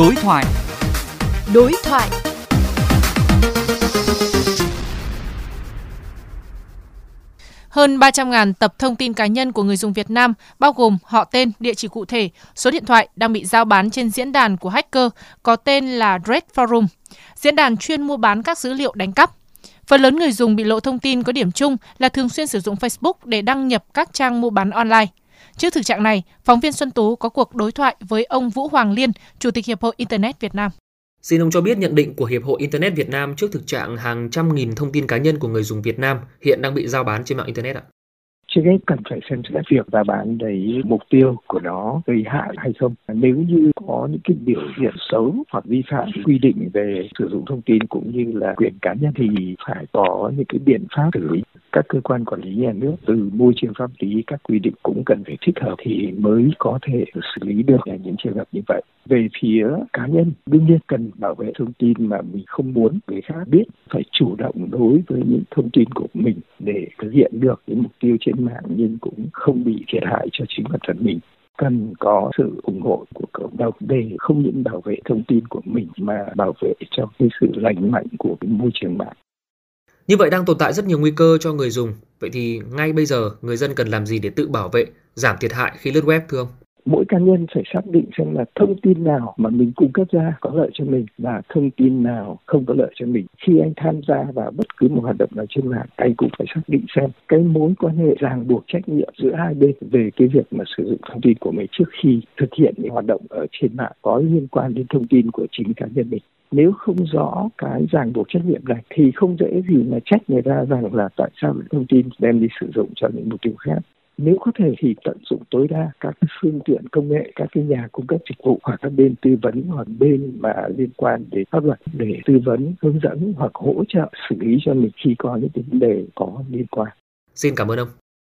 Đối thoại. Đối thoại. Hơn 300.000 tập thông tin cá nhân của người dùng Việt Nam, bao gồm họ tên, địa chỉ cụ thể, số điện thoại đang bị giao bán trên diễn đàn của hacker có tên là Red Forum. Diễn đàn chuyên mua bán các dữ liệu đánh cắp. Phần lớn người dùng bị lộ thông tin có điểm chung là thường xuyên sử dụng Facebook để đăng nhập các trang mua bán online. Trước thực trạng này, phóng viên Xuân Tú có cuộc đối thoại với ông Vũ Hoàng Liên, Chủ tịch Hiệp hội Internet Việt Nam. Xin ông cho biết nhận định của Hiệp hội Internet Việt Nam trước thực trạng hàng trăm nghìn thông tin cá nhân của người dùng Việt Nam hiện đang bị giao bán trên mạng Internet ạ? trước hết cần phải xem xét việc giao bán đấy mục tiêu của nó gây hại hay không nếu như có những cái biểu hiện xấu hoặc vi phạm quy định về sử dụng thông tin cũng như là quyền cá nhân thì phải có những cái biện pháp xử lý các cơ quan quản lý nhà nước, từ môi trường pháp lý, các quy định cũng cần phải thích hợp thì mới có thể xử lý được những trường hợp như vậy về phía cá nhân, đương nhiên cần bảo vệ thông tin mà mình không muốn người khác biết, phải chủ động đối với những thông tin của mình để thực hiện được những mục tiêu trên mạng nhưng cũng không bị thiệt hại cho chính bản thân mình cần có sự ủng hộ của cộng đồng để không những bảo vệ thông tin của mình mà bảo vệ cho cái sự lành mạnh của cái môi trường mạng. Như vậy đang tồn tại rất nhiều nguy cơ cho người dùng. Vậy thì ngay bây giờ người dân cần làm gì để tự bảo vệ, giảm thiệt hại khi lướt web thưa ông? Mỗi cá nhân phải xác định xem là thông tin nào mà mình cung cấp ra có lợi cho mình và thông tin nào không có lợi cho mình. Khi anh tham gia vào bất cứ một hoạt động nào trên mạng, anh cũng phải xác định xem cái mối quan hệ ràng buộc trách nhiệm giữa hai bên về cái việc mà sử dụng thông tin của mình trước khi thực hiện những hoạt động ở trên mạng có liên quan đến thông tin của chính cá nhân mình. Nếu không rõ cái ràng buộc trách nhiệm này thì không dễ gì mà trách người ta rằng là tại sao thông tin đem đi sử dụng cho những mục tiêu khác nếu có thể thì tận dụng tối đa các phương tiện công nghệ, các cái nhà cung cấp dịch vụ hoặc các bên tư vấn hoặc bên mà liên quan đến pháp luật để tư vấn, hướng dẫn hoặc hỗ trợ xử lý cho mình khi có những vấn đề có liên quan. Xin cảm ơn ông.